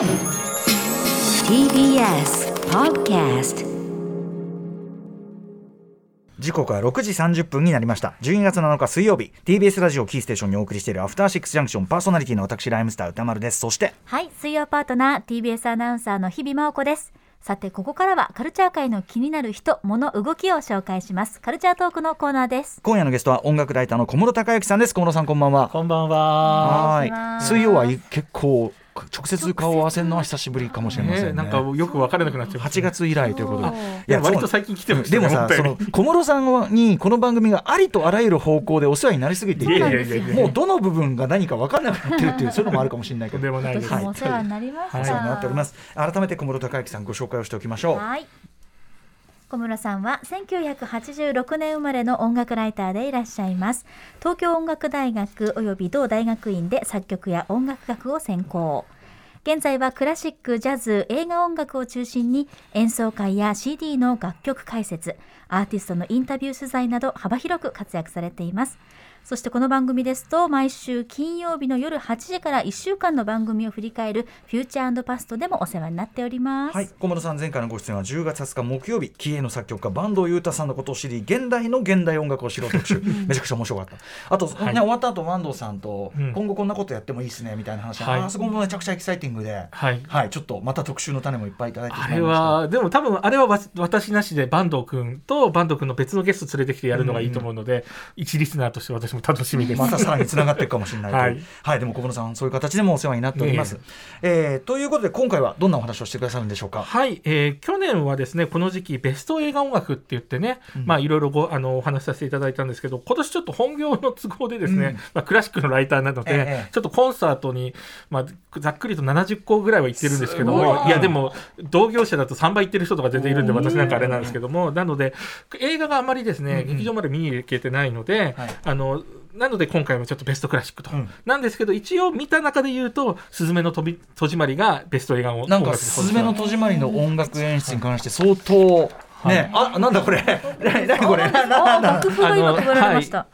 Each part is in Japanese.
TBS Podcast 時刻は6時30分になりました12月7日水曜日 TBS ラジオキーステーションにお送りしているアフターシックスジャンクションパーソナリティの私ライムスター歌丸ですそしてはい、水曜パートナー TBS アナウンサーの日々真央子です。さて、ここからはカルチャー界の気になる人、物、動きを紹介します。カルチャートークのコーナーです。今夜のゲストは音楽ライターの小室孝之さんです小室さんこんばんはこんばんは。はい水曜は結構直接顔を合わせるのは久しぶりかもしれませんね。ね、なんかよく分からなくなっちゃう。8月以来ということで。いいや割と最近来てましたでもさその小室さんにこの番組がありとあらゆる方向でお世話になりすぎていてもうどの部分が何か分からなくなってるっていうそういうのもあるかもしれないけど。でもないです。私もお世話になりました。はい。お世話になっております。改めて小室孝之さんご紹介をしておきましょう。はい。小室さんは1986年生まれの音楽ライターでいらっしゃいます。東京音楽大学及び同大学院で作曲や音楽学を専攻。現在はクラシック、ジャズ、映画音楽を中心に演奏会や CD の楽曲解説、アーティストのインタビュー取材など幅広く活躍されています。そしてこの番組ですと毎週金曜日の夜8時から1週間の番組を振り返るフューチャーパストでもお世話になっております。はい、小室さん前回のご出演は10月20日木曜日キエの作曲家坂東裕太さんのことを知り現代の現代音楽を知ろう特集。めちゃくちゃ面白かった。あと、はい。ね、終わった後坂東さんと、うん。今後こんなことやってもいいですねみたいな話、はい。あそこもめちゃくちゃエキサイティングで、はい。はい、ちょっとまた特集の種もいっぱいいただいてしあれはでも多分あれはわ私なしで坂東君と坂東君の別のゲスト連れてきてやるのがいいと思うので、一リスナーとして私も楽しみです。またさらにつながっていくかもしれないという、ははいい、でも小室さんそういう形でもお世話になっております。いえ。ーということで今回はどんなお話をしてくださるんでしょうか？はい、えー去年はですねこの時期ベスト映画音楽って言ってね、まあいろいろごあのお話しさせていただいたんですけど今年ちょっと本業の都合でですね、うんまあ、クラシックのライターなので、ええ。ちょっとコンサートに、まあ、ざっくりと70個ぐらいは行ってるんですけどもい。やでも同業者だと3倍行ってる人とか全然いるんで私なんかあれなんですけどもなので映画があまりですね、うんうん。劇場まで見に行けてないので、はい。あのなので今回もちょっとベストクラシックと、うん。なんですけど一応見た中で言うと「すずめの戸び戸締まり」がベスト映画音なんか「音楽です。すずめの戸締まり」の音楽演出に関して相当ね、あなんだこれ。何何これ。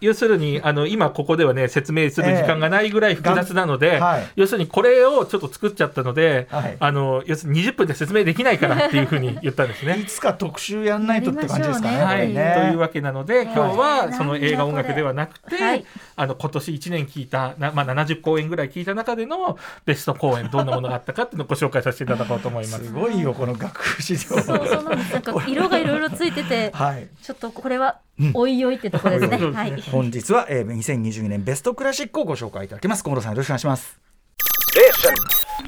要するにあの今ここではね説明する時間がないぐらい複雑なので、ええ。がはい。要するにこれをちょっと作っちゃったので、はい。あの要するに20分で説明できないからっていうふうに言ったんですいね。つか特集やんないとって感じですかね。やはい、というわけなので今日ははいその映画音楽ではなくて、はい。あの今年1年聞いたな、まあ、70公演ぐらい聞いた中でのベスト公演どんなものがあったかっていうのをご紹介させていただこうと思います。す。ごいよこの楽譜資料。そうそうなんです。なんか色がいろいろついてて、はい。ちょっとこれはおいおいってとこですね。本日は、えー、2022年ベストクラシックをご紹介いただきます。小室さんよろしくお願いします。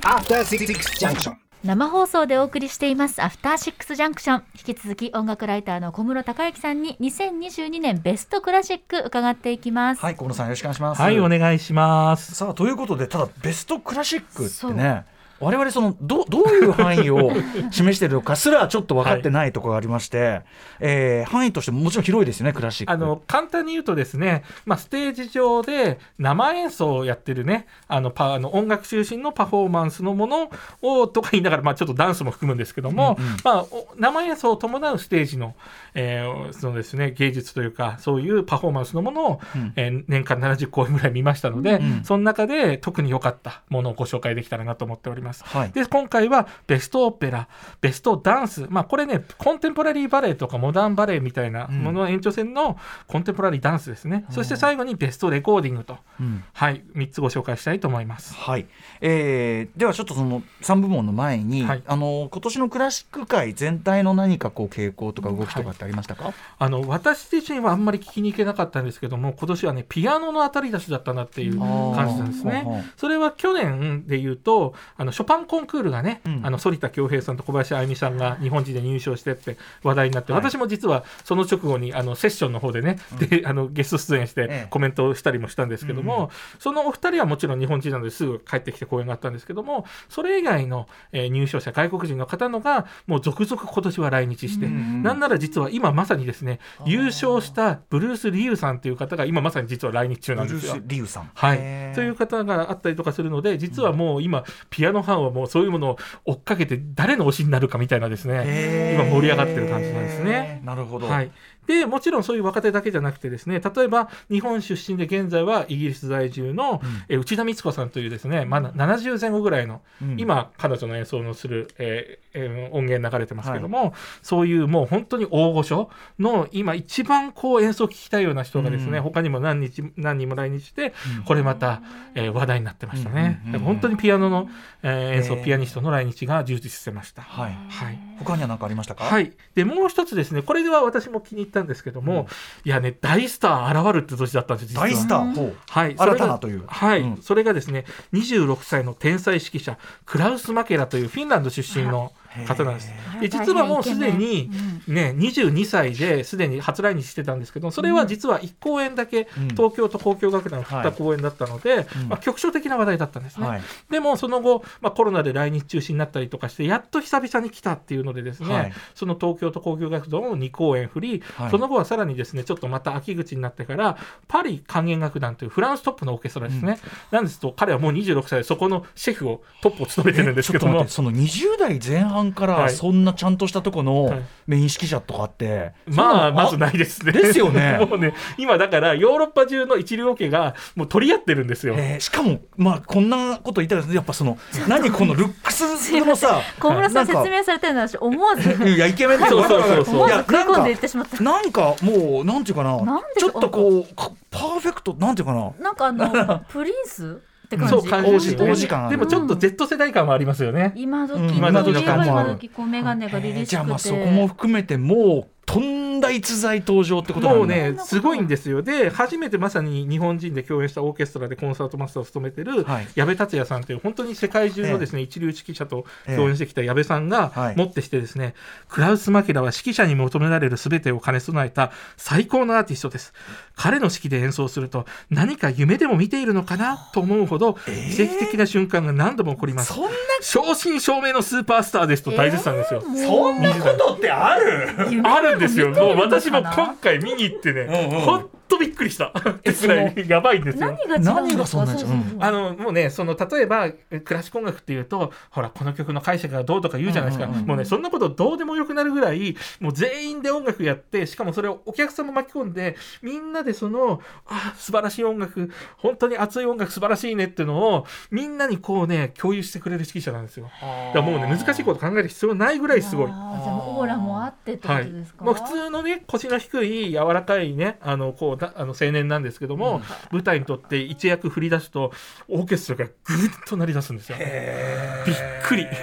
After Six Junction 生放送でお送りしていますアフターシックスジャンクション引き続き音楽ライターの小室孝之さんに2022年ベストクラシック伺っていきます、はい、小室さんよろしくお願いします。はい、お願いします。さあということでただベストクラシックってね我々そのどどういう範囲を示しているのかすらちょっと分かってないところがありまして、えー範囲としてももちろん広いですよねクラシック。あの簡単に言うとですね、まあ、ステージ上で生演奏をやってるねあのパあの音楽中心のパフォーマンスのものをとか言いながら、まあ、ちょっとダンスも含むんですけども、うんうんまあ、お生演奏を伴うステージの,、えーそのですね、芸術というかそういうパフォーマンスのものを、うんえー年間70公演ぐらい見ましたので、うんその中で特に良かったものをご紹介できたらなと思っております。はい。で今回はベストオペラベストダンス。まあこれねコンテンポラリーバレエとかモダンバレエみたいなものの延長線のコンテンポラリーダンスですね、そして最後にベストレコーディングと、うん。はい3つご紹介したいと思います。はい、えーではちょっとその3部門の前に、はい。あの今年のクラシック界全体の何かこう傾向とか動きとかってありましたか、あの私自身はあんまり聞きに行けなかったんですけども今年はねピアノの当たり出しだったなっていう感じなんですね。それは去年で言うとあのショパンコンクールがね、うん。あの反田恭平さんと小林愛美さんが日本人で入賞してって話題になって、はい。私も実はその直後にあのセッションの方でね、であのゲスト出演しええ。てコメントをしたりもしたんですけども、うんうんそのお二人はもちろん日本人なのですぐ帰ってきて講演があったんですけどもそれ以外の、えー入賞者外国人の方のがもう続々今年は来日して、うんうんなんなら実は今まさにですね優勝したブルース・リユさんという方が今まさに実は来日中なんですよ。ブルー。スリュウさん。はい。という方があったりとかするので実はもう今ピアノファンはもうそういうものを追っかけて誰の推しになるかみたいなですね今盛り上がってる感じなんですね。なるほど。はい、でもちろんそういう若手だけじゃなくてですね例えば日本出身で現在はイギリス在住の、えー内田光子さんというですね、まあ、70前後ぐらいの、うん。今彼女の演奏のする、えーえー音源流れてますけども、そういうもう本当に大御所の今一番こう演奏を聞きたいような人がですね、うん他にも何日何人も来日して、これまた、えー話題になってましたね。うんだから本当にピアノの、えー。演奏、ピアニストの来日が充実してました。はい。はい。他には何かありましたか？はい、でもう一つですねこれでは私も気に入ったんですけども、いやね大スター現るって年だったんです大スターはい、新たなそれがという。はい、うん。それがですね26歳の天才指揮者クラウス・マケラというフィンランド出身の方なんです。へ。で実はもうすでに、ね、22歳ですでに初来日してたんですけどそれは実は1公演だけうん。東京と交響楽団を振った公演だったので、うん。まあ、局所的な話題だったんですね。はい。でもその後、まあ、コロナで来日中止になったりとかしてやっと久々に来たっていうのでですね、はい。その東京都交響楽団を2公演振り、はい。その後はさらにですねちょっとまた秋口になってからパリ管弦楽団というフランストップのオーケストラですね、なんですと彼はもう26歳でそこのシェフをトップを務めてるんですけども。その20代前半からはい。そんなちゃんとしたとこのはい。メイン指揮者とかって、まあまずいないですね。ですよね。もうね今だからヨーロッパ中の一流オケがもう取り合ってるんですよ。えーしかもまあこんなこと言ったらやっぱその何このルックスのさ 小村さん説明されてるのは私思わず。いやイケメンですよそうそうそうそう。思わずいや食い込んで言なんかってしまった。なんかもうなんていうかな。なんでちょっとこうかパーフェクトなんていうかな。なんかあの プリンスって感じ。そう感じででもちょっと Z 世代感もありますよね。今時、うん。今時今時感もある今時こう眼鏡が凛々しくて、じゃあまあそこも含めてもうとんだ逸材登場ってことなんだもうね、すごいんですよ。で、初めてまさに日本人で共演したオーケストラでコンサートマスターを務めてるはい矢部達也さんという、本当に世界中のですね、一流指揮者と共演してきた矢部さんがはいもってしてですね、クラウス・マケラは指揮者に求められる全てを兼ね備えた最高のアーティストです。彼の指揮で演奏すると、何か夢でも見ているのかなと思うほど、奇跡的な瞬間が何度も起こります。そんな正真正銘のスーパースターですと大絶賛ですよ。そんなことってある？あるんですよ。私もな今回見に行ってね、うんうんほんとびっくりした。ってくらいやばいんですよ。何がそんな違うあのもうねその例えばクラシック音楽っていうとほらこの曲の解釈がどうとか言うじゃないですか、うんうんうんもうねそんなことどうでもよくなるぐらいもう全員で音楽やってしかもそれをお客さんも巻き込んでみんなでそのあ素晴らしい音楽本当に熱い音楽素晴らしいねっていうのをみんなにこうね共有してくれる指揮者なんですよ。だからもうね難しいこと考える必要ないぐらいすごい。あー。じゃオーラもあってってこはい、とですか、もう普通のね腰の低い柔らかいねあのこうだあの青年なんですけども、舞台にとって一役振り出すとオーケストラがぐっと鳴り出すんですよ。びっくり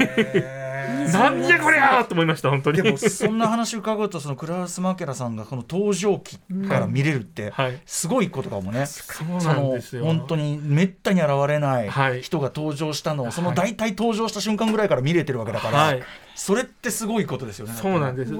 なんじゃこりゃーと思いました本当に。でもそんな話伺うとそのクラウス・マーケラさんがこの登場期から見れるってはいすごいことかもね。そうそのなんですよ。本当にめったに現れないはい人が登場したのを、はいその大体登場した瞬間ぐらいから見れてるわけだから、はいそれってすごいことですよね。そうなんです。し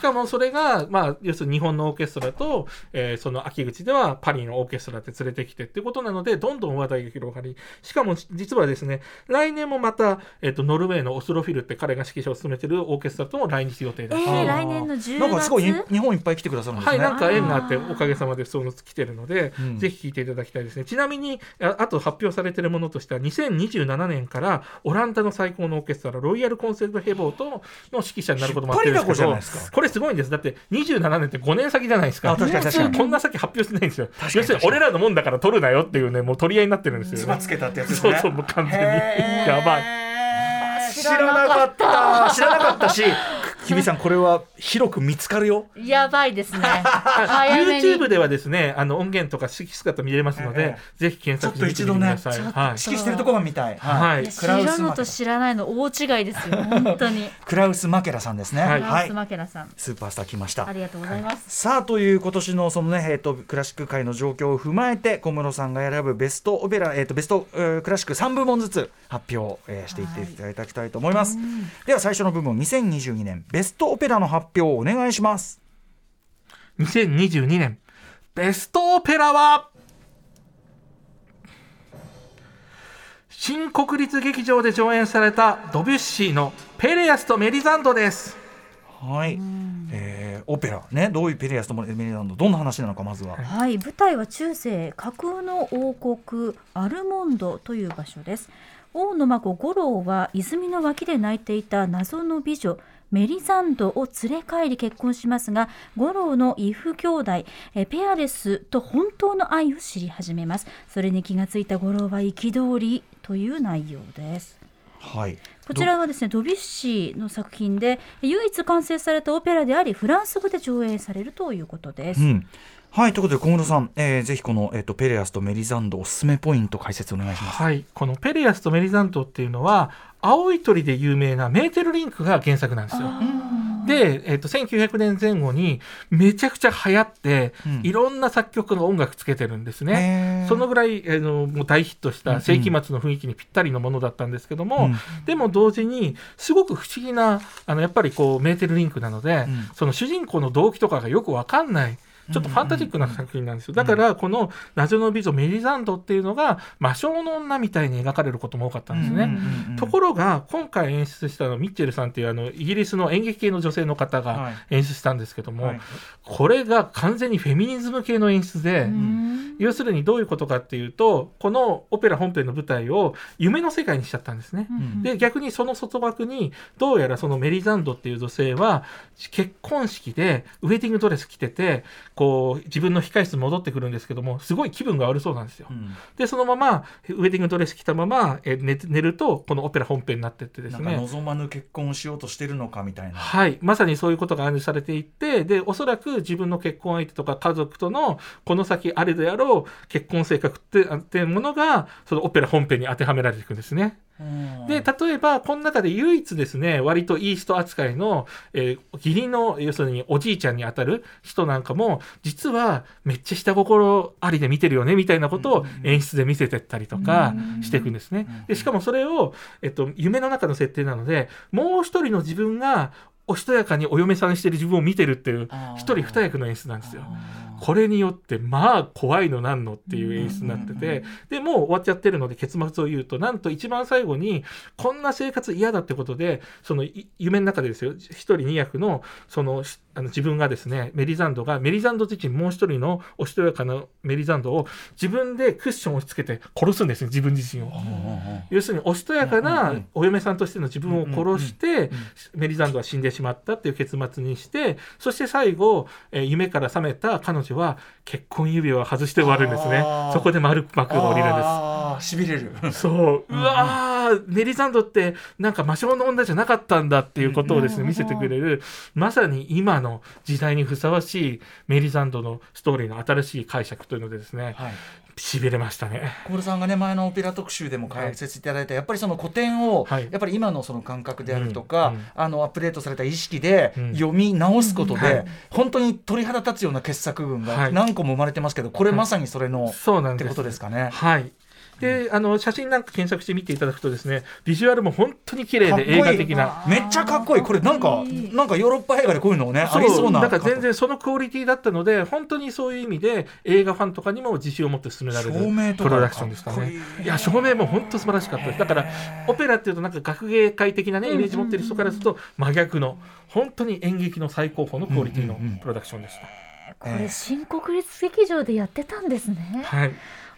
かもそれが、まあ、要するに日本のオーケストラと、えーその秋口ではパリのオーケストラって連れてきてっていうことなので、どんどん話題が広がり、しかも実はですね、来年もまた、えっ、と、ノルウェーのオスロフィルって彼が指揮者を務めてるオーケストラとも来日予定です。えー、来年の10月？なんかすごいに日本いっぱい来てくださるんですね。はい、なんか縁があって、おかげさまでそう来てるので、うんぜひ聞いていただきたいですね。ちなみに、ああと発表されているものとしては、2027年からオランダの最高のオーケストラ、ロイヤルコンセルトヘボーとの指揮者になることもあってですけどこれすごいんです。だって27年って5年先じゃないですか。あ確かに確かにこんな先発表してないんですよ。要するに俺らのもんだから取るなよっていうね、もう取り合いになってるんですよ、つばつけたってやつですね。そうそう、もう完全に。やばい。知らなかった。知らなかったし、きびさんこれは広く見つかるよ。やばいですね。YouTube ではですね、あの音源とか指揮姿見れますので、えぜひ検索してみてください。ちょっはい。指揮してるところが見たい。はい。い。や知らんのと知らないの大違いですよ本当に。クラウス・マケラさんですね。はい。はい。マケラさん。スーパースター来ました。あ。りがとうございます、さあという今年のそのね、えー、とクラシック界の状況を踏まえて小室さんが選ぶベストオペラ、えー、とベスト、えークラシック3部門ずつ発表、えーしていっていただきたいと思います、では最初の部門2022年ベストオペラの発表をお願いします。2022年。ベストオペラは新国立劇場で上演されたドビュッシーの「ペレアスとメリザンド」です。はい、えーオペラ。ねどういうペレアスとメリーランド？どんな話なのかまずは、はい、舞台は中世架空の王国アルモンドという場所です。王の孫五郎は泉の脇で泣いていた謎の美女メリザンドを連れ帰り結婚しますが五郎の異父兄弟えーペアレスと本当の愛を知り始めます。それに気がついた五郎は憤りという内容です。はい。こちらはですねドビュッシーの作品で唯一完成されたオペラでありフランス語で上映されるということです、うん。はいということで小室さん、えーぜひこの、えー、とペレアスとメリザンドおすすめポイント解説お願いします。はい、このペレアスとメリザントっていうのは青い鳥で有名なメーテルリンクが原作なんですよ。で、えっと1900年前後にめちゃくちゃ流行って、うんいろんな作曲の音楽つけてるんですね。そのぐらい、あのもう大ヒットした世紀末の雰囲気にぴったりのものだったんですけども、うんでも同時にすごく不思議なあのやっぱりこうメーテルリンクなので、うんその主人公の動機とかがよくわかんない。ちょっとファンタジックな作品なんですよ。だから、この謎の美女メリザンドっていうのが魔性の女みたいに描かれることも多かったんですね。ところが、今回演出したのはミッチェルさんっていうあのイギリスの演劇系の女性の方はがい演出したんですけども、はいこれが完全にフェミニズム系の演出で、うん要するにどういうことかっていうと、このオペラ本編の舞台を夢の世界にしちゃったんですね。んで逆にその外枠にどうやらそのメリザンドっていう女性は結婚式でウェディングドレス着ててこう自分の控室に戻ってくるんですけどもすごい気分が悪そうなんですよ。うんでそのままウェディングドレス着たままえ寝て寝るとこのオペラ本編になってってですなんかね。望まぬ結婚をしようとしてるのかみたいな。はい、まさにそういうことが暗示されていってでおそらく自分の結婚相手とか家族とのこの先あれであろう結婚生活ってっていうものがそのオペラ本編に当てはめられていくんですね。うん。で例えばこの中で唯一ですね割といい人扱いの、えー義理の要するにおじいちゃんにあたる人なんかも実はめっちゃ下心ありで見てるよねみたいなことを演出で見せてったりとかしていくんですね。でしかもそれを、えっと、夢の中の設定なのでもう一人の自分がおしとやかにお嫁さんしてる自分を見てるっていう一人二役の演出なんですよ。これによってまあ怖いのなんのっていう演出になっててでもう終わっちゃってるので結末を言うとなんと一番最後にこんな生活嫌だってことでそのい夢の中でですよ。一人二役のそのしあの自分がですねメリザンドがメリザンド自身もう一人のおしとやかなメリザンドを自分でクッションを押し付けて殺すんですね自分自身を。要するにおしとやかなんお嫁さんとしての自分を殺してメリザンドは死んでしまったっていう結末にしてそして最後、えー夢から覚めた彼女は結婚指輪を外して終わるんですね。そこで丸く幕が降りるんです。ああしびれる。そう、うんうわーメリザンドってなんか魔性の女じゃなかったんだっていうことをですね、うん見せてくれるまさに今の時代にふさわしいメリザンドのストーリーの新しい解釈というのでですねはい。しびれましたね。小室さんがね前のオペラ特集でも解説いただいた、やっぱりその古典を、はい。やっぱり今のその感覚であるとか、うんうん。あのアップデートされた意識でうん。読み直すことで、はい。本当に鳥肌立つような傑作群がはい。何個も生まれてますけど、これまさにそれの、ってそうなんです。ことですかね。はい。で、あの写真なんか検索して見ていただくとですね、ビジュアルも本当に綺麗で映画的な。めっちゃかっこいいこれなんかなんかヨーロッパ映画でこういうのをねありそうなだから全然そのクオリティだったので、本当にそういう意味で映画ファンとかにも自信を持って進められるプロダクションでしたね。いや、照明も本当素晴らしかったです。だから、オペラっていうとなんか学芸会的なね、イメージ持ってる人からすると真逆の、本当に演劇の最高峰のクオリティのプロダクションでした。これ新国立劇場でやってたんですね。はい。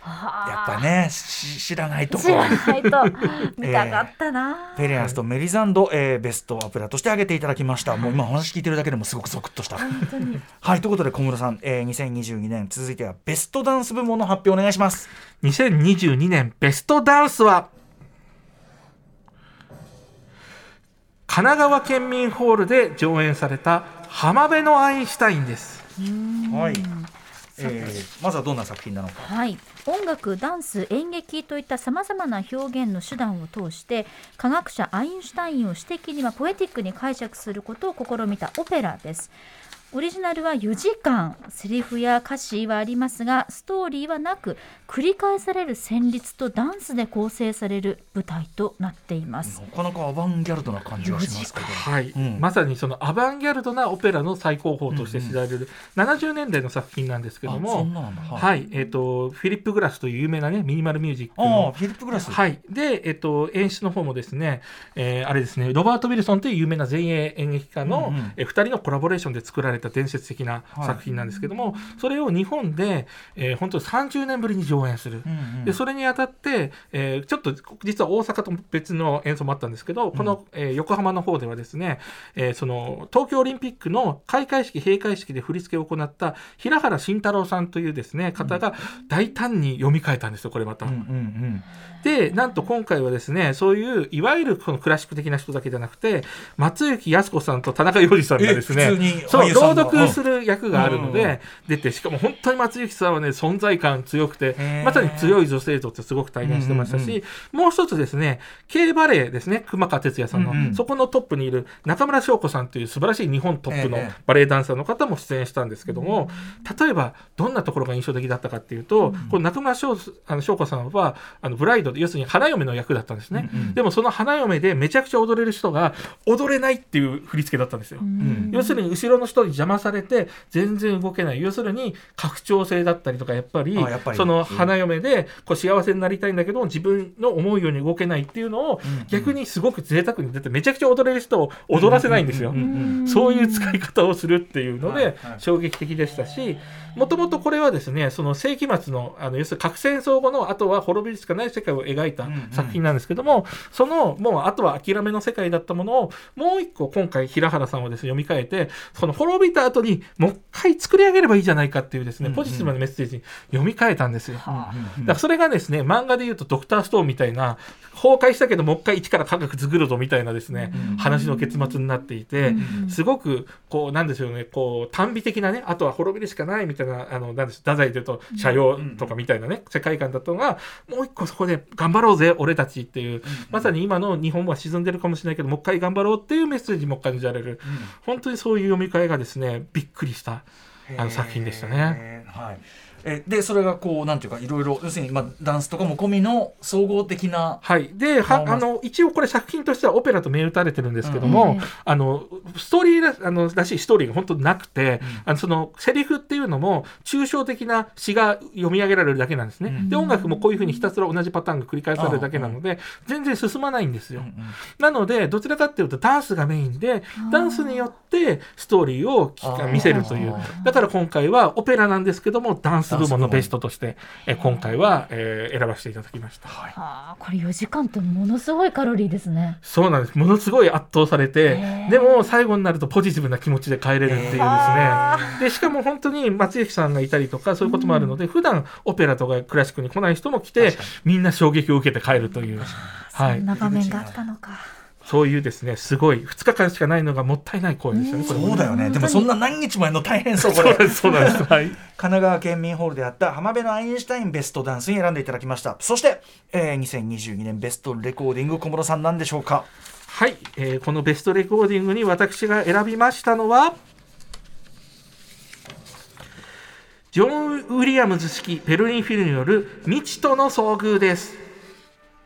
ややっぱねし知らないとこ知らないと 見たかったな。ペレアンスとメリザンド、えーベストオペラとして挙げていただきました。もう今お話聞いてるだけでもすごくゾクッとした。本当にはい、ということで小室さん、えー、2022年続いてはベストダンス部門の発表お願いします。2022年ベストダンスは神奈川県民ホールで上演された浜辺のアインシュタインです。はい、えー、まずはどんな作品なのか。はい、音楽ダンス演劇といったさまざまな表現の手段を通して科学者アインシュタインを詩的にはポエティックに解釈することを試みたオペラです。オリジナルは4時間セリフや歌詞はありますがストーリーはなく繰り返される旋律とダンスで構成される舞台となっています。なかなかアバンギャルドな感じがしますけど。はい、うんまさにそのアバンギャルドなオペラの最高峰として知られる70年代の作品なんですけどあそもん、ななんだ。はい。はい、えっ、とフィリップ・グラスという有名なねミニマルミュージックああ、のフィリップグラス。はい。で、えっと、演出の方もですね、えーあれですね、ロバート・ウィルソンという有名な前衛演劇家の、うんうんえー二人のコラボレーションで作られたた伝説的な作品なんですけども、それを日本で、えー本当に30年ぶりに上演する。うんうん。でそれにあたって、えーちょっと実は大阪と別の演奏もあったんですけど、この、えー横浜の方ではですね、えーその東京オリンピックの開会式閉会式で振り付けを行った平原慎太郎さんというですね方が大胆に読み替えたんですよこれまた。うんうんでなんと今回はですねそういういわゆるこのクラシック的な人だけじゃなくて松雪泰子さんと田中洋次さんがですねそう朗読する役があるので、うん。出てしかも本当に松雪さんはね存在感強くてまさに強い女性像ってすごく体現してましたし、もう一つですね K バレエですね熊川哲也さんの、うんうん。そこのトップにいる中村翔子さんという素晴らしい日本トップのええ。バレエダンサーの方も出演したんですけども、例えばどんなところが印象的だったかっていうと、この中村翔あの翔子さんはあのブライドで要するに花嫁の役だったんですね、うんうん。でもその花嫁でめちゃくちゃ踊れる人が踊れないっていう振り付けだったんですよ。ん。要するに後ろの人に邪魔されて全然動けない。要するに拡張性だったりとかやっぱりあやっぱり。その花嫁でこう幸せになりたいんだけど自分の思うように動けないっていうのを逆にすごく贅沢に出てめちゃくちゃ踊れる人を踊らせないんですよ。うんうんうん。そういう使い方をするっていうので衝撃的でしたし、もともとこれはですね、その世紀末の、あの要するに核戦争後の、あとは滅びるしかない世界を描いたうんうん。作品なんですけども、その、もうあとは諦めの世界だったものを、もう一個今回平原さんはですね、読み替えて、その滅びた後にもう一回作り上げればいいじゃないかっていうですね、うんうん。ポジティブなメッセージに読み替えたんですよ。うんうんだからそれがですね、漫画で言うとドクターストーンみたいな、崩壊したけどもう一回一から科学作るぞみたいなですね、うん話の結末になっていて、すごく、こう、なんでしょうね、こう、短美的なね、あとは滅びるしかないみたいな、あの、なんでしょう、太宰で言うと、社用とかみたいなね、世界観だったのが、もう一個そこで頑張ろうぜ、俺たちっていう、まさに今の日本は沈んでるかもしれないけど、もう一回頑張ろうっていうメッセージも感じられる、本当にそういう読み替えがですね、びっくりした、あの作品でしたね。はいえでそれがこうなんていうかいろいろ要するに、まあ、ダンスとかも込みの総合的なはい。で、は、あの、一応これ作品としてはオペラと銘打たれてるんですけども、うんあの、ストーリーら、あの、らしいストーリーが本当になくて、あの、その、セリフっていうのも、抽象的な詩が読み上げられるだけなんですね。うんで、音楽もこういうふうにひたすら同じパターンが繰り返されるだけなので、全然進まないんですよ。うんうんなので、どちらかっていうとダンスがメインで、ダンスによってストーリーを見せるという。だから今回はオペラなんですけども、ダンス部門のベストとして、え今回は、えー選ばせていただきました。はあ、これ4時間ってものすごいカロリーですね。そうなんです。ものすごい圧倒されてでも最後になるとポジティブな気持ちで帰れるっていうですね。あで、しかも本当に松雪さんがいたりとか、そういうこともあるので、普段オペラとかクラシックに来ない人も来てみんな衝撃を受けて帰るという、はいそん。な場面があったのか。そういうですね、すごい、2日間しかないのがもったいない声ですよね、これ。もそうだよね。でもそんな何？日もやるの大変そうこれ。そうなんです、そうなんです。はい。神奈川県民ホールであった浜辺のアインシュタインベストダンスに選んでいただきましたそして、えー、2022年ベストレコーディング小室さんなんでしょうか。はい、えーこのベストレコーディングに私が選びましたのは、ジョン・ウィリアムズ式ベルリンフィルによる未知との遭遇です。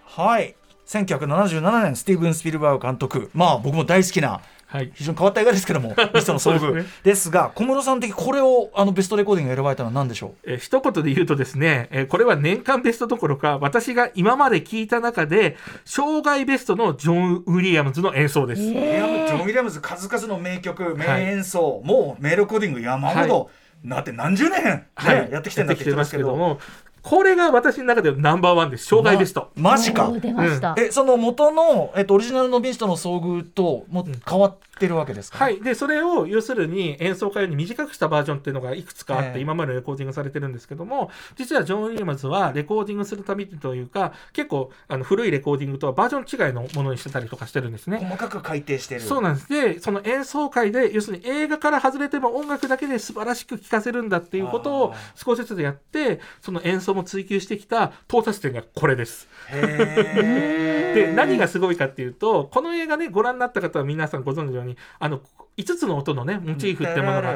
はい1977年スティーブン・スピルバーグ監督。まあ僕も大好きなはい。非常に変わった映画ですけども ミストの遭遇ですね。ですが小室さん的これをあのベストレコーディングが選ばれたのは何でしょえー一言で言うとですね、えーこれは年間ベストどころか、私が今まで聞いた中で、生涯ベストのジョン・ウィリアムズの演奏です。ジョン・ウィリアムズ数々の名曲名演奏、もう名レコーディング山ほど、なって何十年、ねやってきてるんだって言ってますけども、これが私の中でのナンバーワンです。生涯ベスト。マジかおー出ました。えその元の、えっと、オリジナルのビーストの遭遇ともう変わってるわけですか、はい、でそれを要するに演奏会より短くしたバージョンっていうのがいくつかあって、ええ。今までレコーディングされてるんですけども実はジョン・ウィリアムズはレコーディングするたびというか結構あの古いレコーディングとはバージョン違いのものにしてたりとかしてるんですね。細かく改定してる。そうなんです。でその演奏会で要するに映画から外れても音楽だけで素晴らしく聴かせるんだっていうことをあ少しずつやってその演奏も追求してきた到達点がこれです。へ で何がすごいかっていうとこの映画ねご覧になった方は皆さんご存知のようにあの5つの音のねモチーフってものが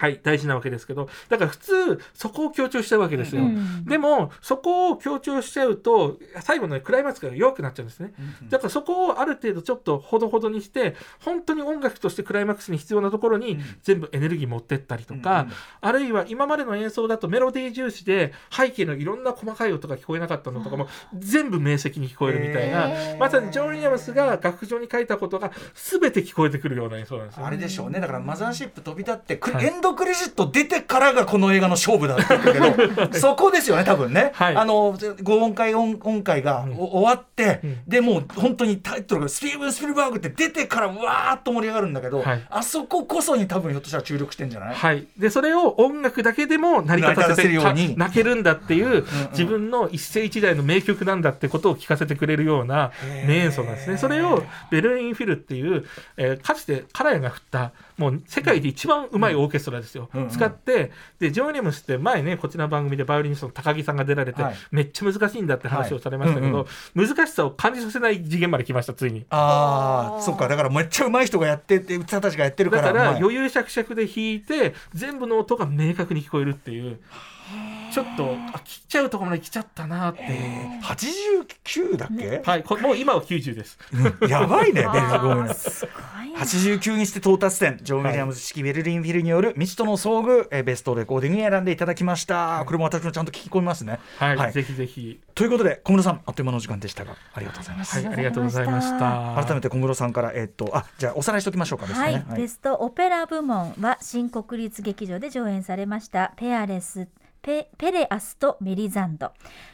はい、大事なわけですけどだから普通そこを強調しちゃうわけですよ、うん。でもそこを強調しちゃうと最後のねクライマックスが弱くなっちゃうんですね。だからそこをある程度ちょっとほどほどにして本当に音楽としてクライマックスに必要なところに全部エネルギー持ってったりとか、あるいは今までの演奏だとメロディー重視で背景のいろんな細かい音が聞こえなかったのとかも全部明晰に聞こえるみたいな、まさにジョン・ウィリアムスが楽譜上に書いたことが全て聞こえてくるような演奏なんですよ、あれでしょうねだからマザー。シップ飛び立って、クはいエンドクレジット出てからがこの映画の勝負だって言ってるけど そこですよね多分ね、はい。あの5音階音音階がうん。お終わって、うん。でもう本当にタイトルがスティーブン・スピルバーグって出てからわーっと盛り上がるんだけど、はい。あそここそに多分ひょっとしたら注力してんじゃない、はい、でそれを音楽だけでも成り立たせるように。た泣けるんだっていううん自分の一世一代の名曲なんだってことを聞かせてくれるような名演奏なんですね。それをベルリンフィルっていう、えーかつてカラヤが振ったもう世界で一番うまいオーケストラですよ、うんうん。使ってでジョン・ウィリアムスって前ねこちらの番組でバイオリニストの高木さんが出られて、はい。めっちゃ難しいんだって話をされましたけど、はい難しさを感じさせない次元まで来ましたついに。ああそっか。だからめっちゃ上手い人がやってって歌たちがやってるかだから余裕しゃくしゃくで弾いて全部の音が明確に聞こえるっていうちょっとあ切っちゃうところまで来ちゃったなって。いう。えー89だっけ、はい、こもう今は90です。やばいね ベルあごめんーすごいな。89にして到達点。ジョン・ウィリアムズ式ベルリンフィルによる未知との遭遇、えーベストレコーディングに選んでいただきました、これも私もちゃんと聞き込みますね。はい、はい。ぜひぜひ。ということで小室さんあっという間のお時間でしたがありがとうございます、はい、ありがとうございました。改めて小室さんからえーっとあじゃあおさらいしておきましょうかですはい、ね、ベストオペラ部門は新国立劇場で上演されましたペアレスペレアスとメリザンド。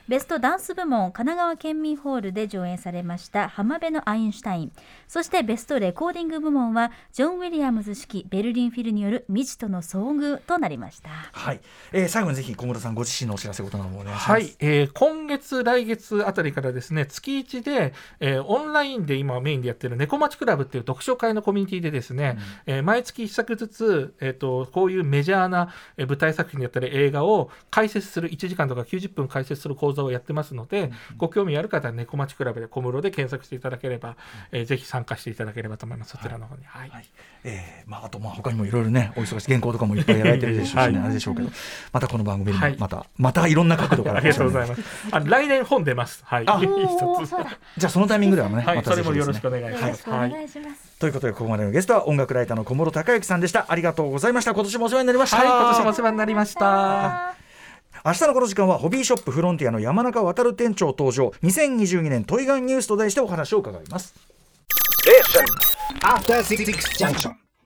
ベストダンス部門神奈川県民ホールで上演されました浜辺のアインシュタイン。そしてベストレコーディング部門はジョン・ウィリアムズ式ベルリンフィルによる未知との遭遇となりました。はい、えー最後にぜひ小室さんご自身のお知らせことなどもお願い。します。はい、えー今月、来月あたりからですね、月1で、えーオンラインで今メインでやってる猫町クラブっていう読書会のコミュニティでですね、えー毎月1作ずつ、えー、とこういうメジャーなえー舞台作品であったり映画を解説する1時間とか90分解説する講座をやってますので、ご興味ある方は猫町クラブで小室で検索していただければ、えーぜひ参加していただければと思います。そちらの方に。はい。はいえーまあ、あとまあ他にもいろいろねお忙しい原稿とかもいっぱいやられてるでしょうしね、はいあれでしょうけどまたこの番組ではいもまた、またいろんな角度からありがとうございます。あ来年本出ます。はい。じゃあそのタイミングではね、はい、またそれもよろしくお願いしよろします。はいくお願いします、ということでここまでのゲストは音楽ライターの小室孝之さんでしたありがとうございました今年もお世話になりました、はい、今年もお世話になりました。明日のこの時間はホビーショップフロンティアの山中渡店長登場2022年トイガンニュースと題してお話を伺います After Six Junction.